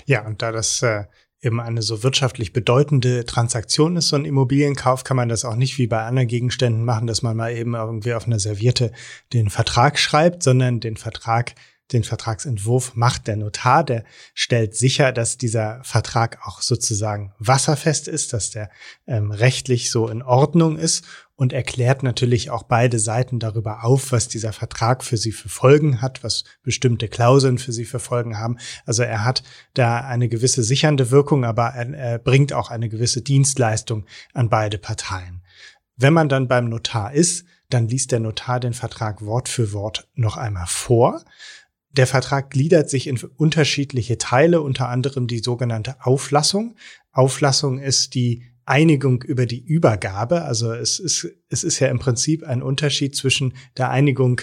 B: Ja, und da das äh, eben eine so wirtschaftlich bedeutende Transaktion ist, so ein Immobilienkauf, kann man das auch nicht wie bei anderen Gegenständen machen, dass man mal eben irgendwie auf einer Serviette den Vertrag schreibt, sondern den Vertrag den Vertragsentwurf macht der Notar, der stellt sicher, dass dieser Vertrag auch sozusagen wasserfest ist, dass der ähm, rechtlich so in Ordnung ist und erklärt natürlich auch beide Seiten darüber auf, was dieser Vertrag für sie für Folgen hat, was bestimmte Klauseln für sie für Folgen haben. Also er hat da eine gewisse sichernde Wirkung, aber er, er bringt auch eine gewisse Dienstleistung an beide Parteien. Wenn man dann beim Notar ist, dann liest der Notar den Vertrag Wort für Wort noch einmal vor. Der Vertrag gliedert sich in unterschiedliche Teile, unter anderem die sogenannte Auflassung. Auflassung ist die Einigung über die Übergabe. Also es ist, es ist ja im Prinzip ein Unterschied zwischen der Einigung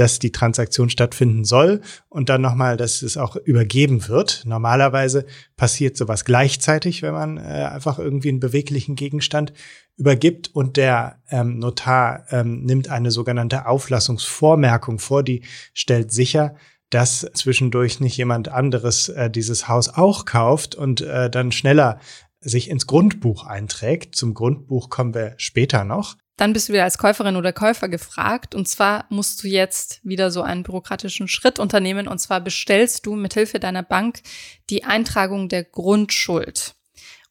B: dass die Transaktion stattfinden soll und dann nochmal, dass es auch übergeben wird. Normalerweise passiert sowas gleichzeitig, wenn man äh, einfach irgendwie einen beweglichen Gegenstand übergibt und der ähm, Notar ähm, nimmt eine sogenannte Auflassungsvormerkung vor, die stellt sicher, dass zwischendurch nicht jemand anderes äh, dieses Haus auch kauft und äh, dann schneller sich ins Grundbuch einträgt. Zum Grundbuch kommen wir später noch.
A: Dann bist du wieder als Käuferin oder Käufer gefragt. Und zwar musst du jetzt wieder so einen bürokratischen Schritt unternehmen. Und zwar bestellst du mithilfe deiner Bank die Eintragung der Grundschuld.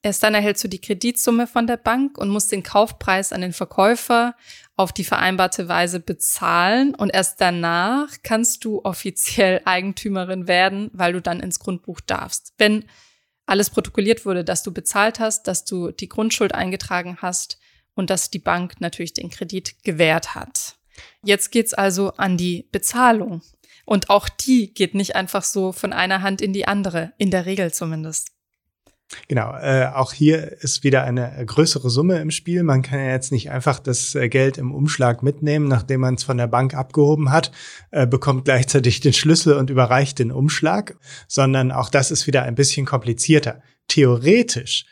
A: Erst dann erhältst du die Kreditsumme von der Bank und musst den Kaufpreis an den Verkäufer auf die vereinbarte Weise bezahlen. Und erst danach kannst du offiziell Eigentümerin werden, weil du dann ins Grundbuch darfst. Wenn alles protokolliert wurde, dass du bezahlt hast, dass du die Grundschuld eingetragen hast, und dass die Bank natürlich den Kredit gewährt hat. Jetzt geht's also an die Bezahlung. Und auch die geht nicht einfach so von einer Hand in die andere, in der Regel zumindest.
B: Genau, äh, auch hier ist wieder eine größere Summe im Spiel. Man kann ja jetzt nicht einfach das äh, Geld im Umschlag mitnehmen, nachdem man es von der Bank abgehoben hat, äh, bekommt gleichzeitig den Schlüssel und überreicht den Umschlag, sondern auch das ist wieder ein bisschen komplizierter. Theoretisch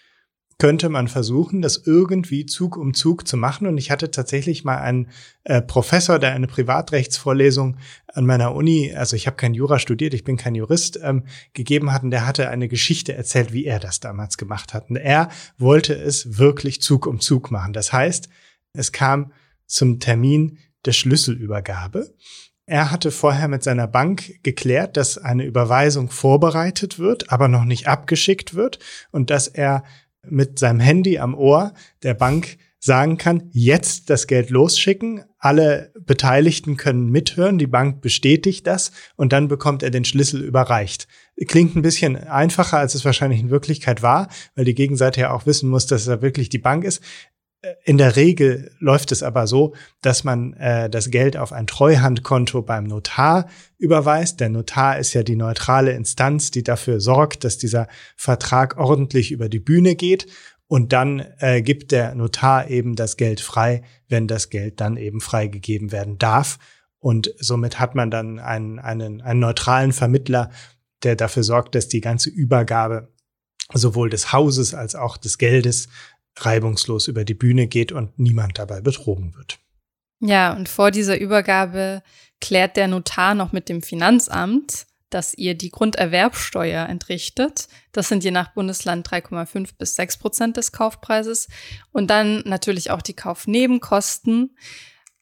B: könnte man versuchen, das irgendwie Zug um Zug zu machen. Und ich hatte tatsächlich mal einen äh, Professor, der eine Privatrechtsvorlesung an meiner Uni, also ich habe kein Jura studiert, ich bin kein Jurist, ähm, gegeben hat. Und der hatte eine Geschichte erzählt, wie er das damals gemacht hat. Und er wollte es wirklich Zug um Zug machen. Das heißt, es kam zum Termin der Schlüsselübergabe. Er hatte vorher mit seiner Bank geklärt, dass eine Überweisung vorbereitet wird, aber noch nicht abgeschickt wird und dass er mit seinem Handy am Ohr der Bank sagen kann, jetzt das Geld losschicken, alle Beteiligten können mithören, die Bank bestätigt das und dann bekommt er den Schlüssel überreicht. Klingt ein bisschen einfacher, als es wahrscheinlich in Wirklichkeit war, weil die Gegenseite ja auch wissen muss, dass er wirklich die Bank ist. In der Regel läuft es aber so, dass man äh, das Geld auf ein Treuhandkonto beim Notar überweist. Der Notar ist ja die neutrale Instanz, die dafür sorgt, dass dieser Vertrag ordentlich über die Bühne geht. Und dann äh, gibt der Notar eben das Geld frei, wenn das Geld dann eben freigegeben werden darf. Und somit hat man dann einen, einen, einen neutralen Vermittler, der dafür sorgt, dass die ganze Übergabe sowohl des Hauses als auch des Geldes reibungslos über die Bühne geht und niemand dabei betrogen wird.
A: Ja, und vor dieser Übergabe klärt der Notar noch mit dem Finanzamt, dass ihr die Grunderwerbsteuer entrichtet. Das sind je nach Bundesland 3,5 bis 6 Prozent des Kaufpreises. Und dann natürlich auch die Kaufnebenkosten.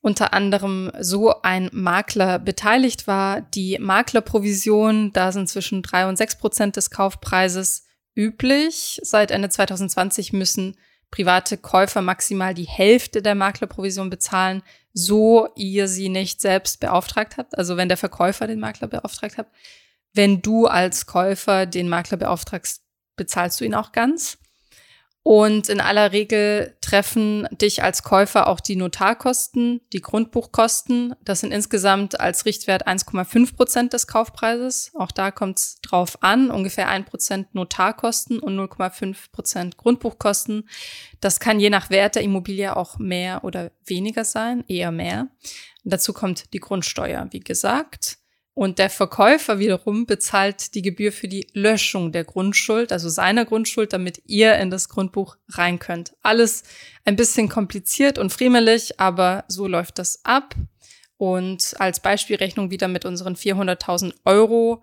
A: Unter anderem so ein Makler beteiligt war. Die Maklerprovision, da sind zwischen 3 und 6 Prozent des Kaufpreises üblich. Seit Ende 2020 müssen private Käufer maximal die Hälfte der Maklerprovision bezahlen, so ihr sie nicht selbst beauftragt habt. Also wenn der Verkäufer den Makler beauftragt hat. Wenn du als Käufer den Makler beauftragst, bezahlst du ihn auch ganz. Und in aller Regel treffen dich als Käufer auch die Notarkosten, die Grundbuchkosten. Das sind insgesamt als Richtwert 1,5 Prozent des Kaufpreises. Auch da kommt es drauf an. Ungefähr ein Prozent Notarkosten und 0,5 Prozent Grundbuchkosten. Das kann je nach Wert der Immobilie auch mehr oder weniger sein, eher mehr. dazu kommt die Grundsteuer, wie gesagt. Und der Verkäufer wiederum bezahlt die Gebühr für die Löschung der Grundschuld, also seiner Grundschuld, damit ihr in das Grundbuch rein könnt. Alles ein bisschen kompliziert und friemelig, aber so läuft das ab. Und als Beispielrechnung wieder mit unseren 400.000 Euro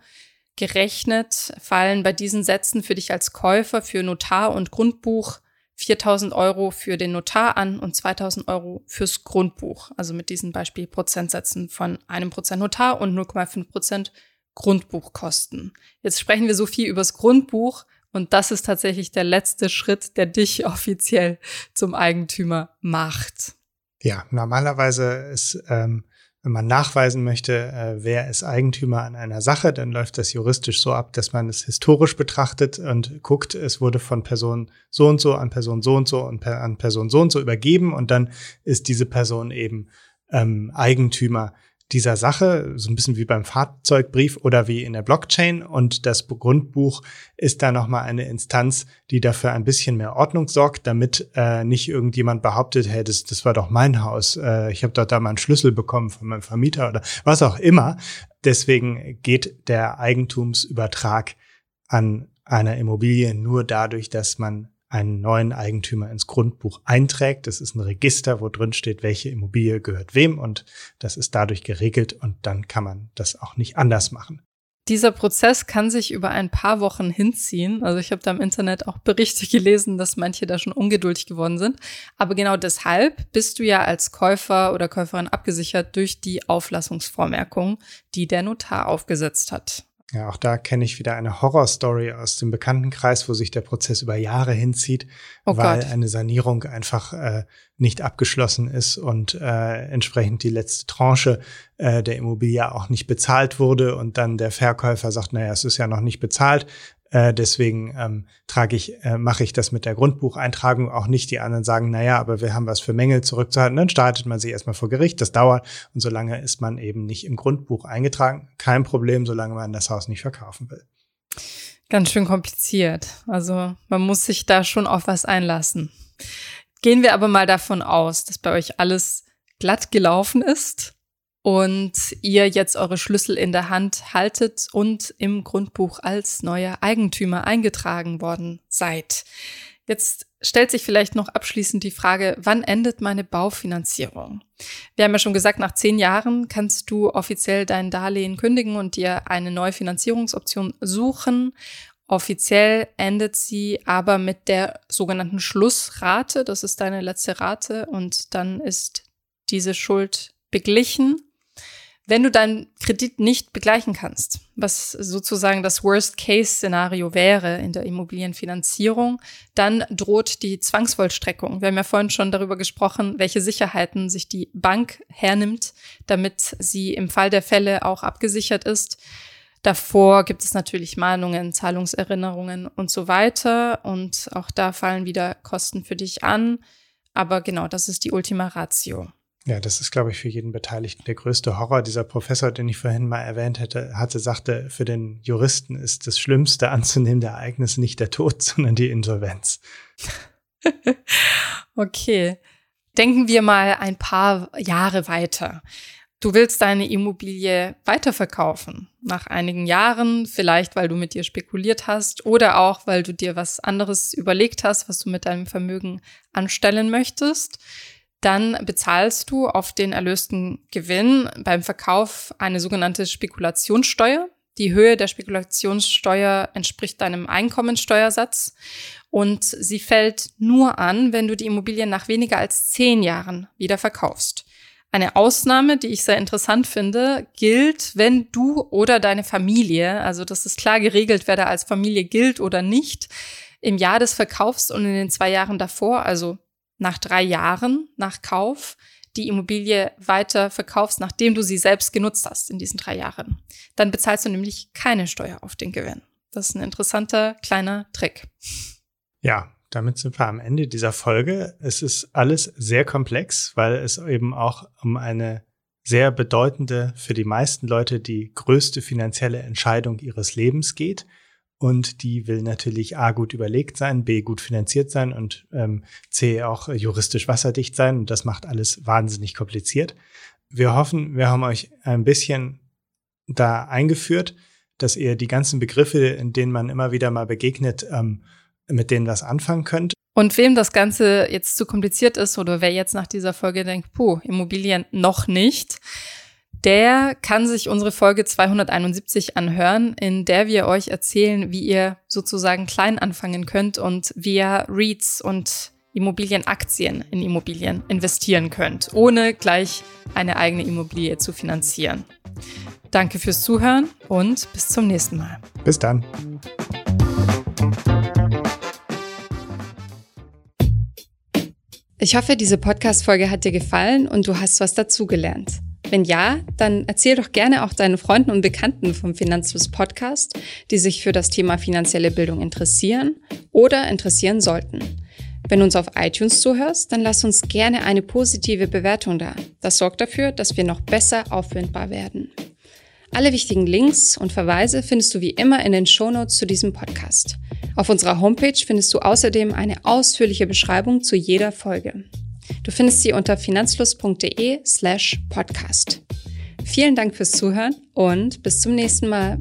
A: gerechnet fallen bei diesen Sätzen für dich als Käufer für Notar und Grundbuch 4000 Euro für den Notar an und 2000 Euro fürs Grundbuch. Also mit diesen Beispiel Prozentsätzen von einem Prozent Notar und 0,5 Prozent Grundbuchkosten. Jetzt sprechen wir so viel übers Grundbuch und das ist tatsächlich der letzte Schritt, der dich offiziell zum Eigentümer macht.
B: Ja, normalerweise ist ähm, wenn man nachweisen möchte, äh, wer ist Eigentümer an einer Sache, dann läuft das juristisch so ab, dass man es historisch betrachtet und guckt, es wurde von Person so und so an Person so und so und per, an Person so und so übergeben und dann ist diese Person eben ähm, Eigentümer dieser Sache, so ein bisschen wie beim Fahrzeugbrief oder wie in der Blockchain. Und das Grundbuch ist da nochmal eine Instanz, die dafür ein bisschen mehr Ordnung sorgt, damit äh, nicht irgendjemand behauptet, hey, das, das war doch mein Haus, äh, ich habe dort da mal einen Schlüssel bekommen von meinem Vermieter oder was auch immer. Deswegen geht der Eigentumsübertrag an einer Immobilie nur dadurch, dass man einen neuen Eigentümer ins Grundbuch einträgt. Das ist ein Register, wo drin steht, welche Immobilie gehört wem und das ist dadurch geregelt und dann kann man das auch nicht anders machen.
A: Dieser Prozess kann sich über ein paar Wochen hinziehen. Also ich habe da im Internet auch Berichte gelesen, dass manche da schon ungeduldig geworden sind. Aber genau deshalb bist du ja als Käufer oder Käuferin abgesichert durch die Auflassungsvormerkung, die der Notar aufgesetzt hat.
B: Ja, auch da kenne ich wieder eine Horrorstory aus dem Bekanntenkreis, wo sich der Prozess über Jahre hinzieht, oh weil Gott. eine Sanierung einfach äh, nicht abgeschlossen ist und äh, entsprechend die letzte Tranche äh, der Immobilie auch nicht bezahlt wurde und dann der Verkäufer sagt, naja, es ist ja noch nicht bezahlt, äh, deswegen ähm, trage ich, äh, mache ich das mit der Grundbucheintragung auch nicht. Die anderen sagen, na ja, aber wir haben was für Mängel zurückzuhalten. Dann startet man sich erstmal vor Gericht. Das dauert und solange ist man eben nicht im Grundbuch eingetragen. Kein Problem, solange man das Haus nicht verkaufen will.
A: Ganz schön kompliziert. Also man muss sich da schon auf was einlassen. Gehen wir aber mal davon aus, dass bei euch alles glatt gelaufen ist und ihr jetzt eure Schlüssel in der Hand haltet und im Grundbuch als neuer Eigentümer eingetragen worden seid. Jetzt stellt sich vielleicht noch abschließend die Frage, wann endet meine Baufinanzierung? Wir haben ja schon gesagt, nach zehn Jahren kannst du offiziell dein Darlehen kündigen und dir eine neue Finanzierungsoption suchen. Offiziell endet sie aber mit der sogenannten Schlussrate. Das ist deine letzte Rate und dann ist diese Schuld beglichen. Wenn du deinen Kredit nicht begleichen kannst, was sozusagen das Worst-Case-Szenario wäre in der Immobilienfinanzierung, dann droht die Zwangsvollstreckung. Wir haben ja vorhin schon darüber gesprochen, welche Sicherheiten sich die Bank hernimmt, damit sie im Fall der Fälle auch abgesichert ist. Davor gibt es natürlich Mahnungen, Zahlungserinnerungen und so weiter. Und auch da fallen wieder Kosten für dich an. Aber genau, das ist die Ultima Ratio.
B: Ja, das ist, glaube ich, für jeden Beteiligten der größte Horror. Dieser Professor, den ich vorhin mal erwähnt hätte, hatte, sagte, für den Juristen ist das schlimmste anzunehmende Ereignis nicht der Tod, sondern die Insolvenz.
A: okay. Denken wir mal ein paar Jahre weiter. Du willst deine Immobilie weiterverkaufen. Nach einigen Jahren, vielleicht weil du mit dir spekuliert hast oder auch weil du dir was anderes überlegt hast, was du mit deinem Vermögen anstellen möchtest dann bezahlst du auf den erlösten Gewinn beim Verkauf eine sogenannte Spekulationssteuer. Die Höhe der Spekulationssteuer entspricht deinem Einkommensteuersatz und sie fällt nur an, wenn du die Immobilie nach weniger als zehn Jahren wieder verkaufst. Eine Ausnahme, die ich sehr interessant finde, gilt, wenn du oder deine Familie, also das ist klar geregelt, wer da als Familie gilt oder nicht, im Jahr des Verkaufs und in den zwei Jahren davor, also nach drei Jahren nach Kauf die Immobilie weiter verkaufst, nachdem du sie selbst genutzt hast in diesen drei Jahren. Dann bezahlst du nämlich keine Steuer auf den Gewinn. Das ist ein interessanter kleiner Trick.
B: Ja, damit sind wir am Ende dieser Folge. Es ist alles sehr komplex, weil es eben auch um eine sehr bedeutende, für die meisten Leute die größte finanzielle Entscheidung ihres Lebens geht. Und die will natürlich A gut überlegt sein, B gut finanziert sein und ähm, C auch juristisch wasserdicht sein. Und das macht alles wahnsinnig kompliziert. Wir hoffen, wir haben euch ein bisschen da eingeführt, dass ihr die ganzen Begriffe, in denen man immer wieder mal begegnet, ähm, mit denen was anfangen könnt.
A: Und wem das Ganze jetzt zu kompliziert ist oder wer jetzt nach dieser Folge denkt, puh, Immobilien noch nicht, der kann sich unsere Folge 271 anhören, in der wir euch erzählen, wie ihr sozusagen klein anfangen könnt und via REITs und Immobilienaktien in Immobilien investieren könnt, ohne gleich eine eigene Immobilie zu finanzieren. Danke fürs Zuhören und bis zum nächsten Mal.
B: Bis dann.
A: Ich hoffe, diese Podcast-Folge hat dir gefallen und du hast was dazugelernt. Wenn ja, dann erzähl doch gerne auch deinen Freunden und Bekannten vom Finanzfluss Podcast, die sich für das Thema finanzielle Bildung interessieren oder interessieren sollten. Wenn du uns auf iTunes zuhörst, dann lass uns gerne eine positive Bewertung da. Das sorgt dafür, dass wir noch besser auffindbar werden. Alle wichtigen Links und Verweise findest du wie immer in den Shownotes zu diesem Podcast. Auf unserer Homepage findest du außerdem eine ausführliche Beschreibung zu jeder Folge. Du findest sie unter finanzfluss.de slash podcast. Vielen Dank fürs Zuhören und bis zum nächsten Mal.